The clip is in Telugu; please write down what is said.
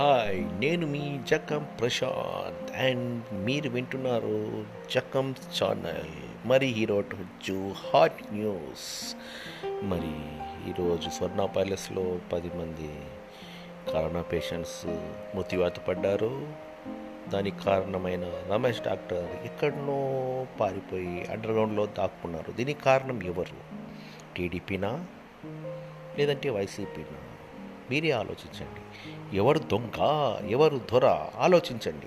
హాయ్ నేను మీ జకం ప్రశాంత్ అండ్ మీరు వింటున్నారు జకం ఛానల్. మరి ఈరోజు హాట్ న్యూస్. మరి ఈరోజు స్వర్ణ ప్యాలెస్లో పది మంది కరోనా పేషెంట్స్ మృత్యువాత పడ్డారు. దానికి కారణమైన రమేష్ డాక్టర్ ఎక్కడనో పారిపోయి అండర్గ్రౌండ్లో దాక్కున్నారు. దీనికి కారణం ఎవరు? టీడీపీనా? లేదంటే వైసీపీనా? మీరే ఆలోచించండి. ఎవరు దొంగ ఎవరు దొర ఆలోచించండి.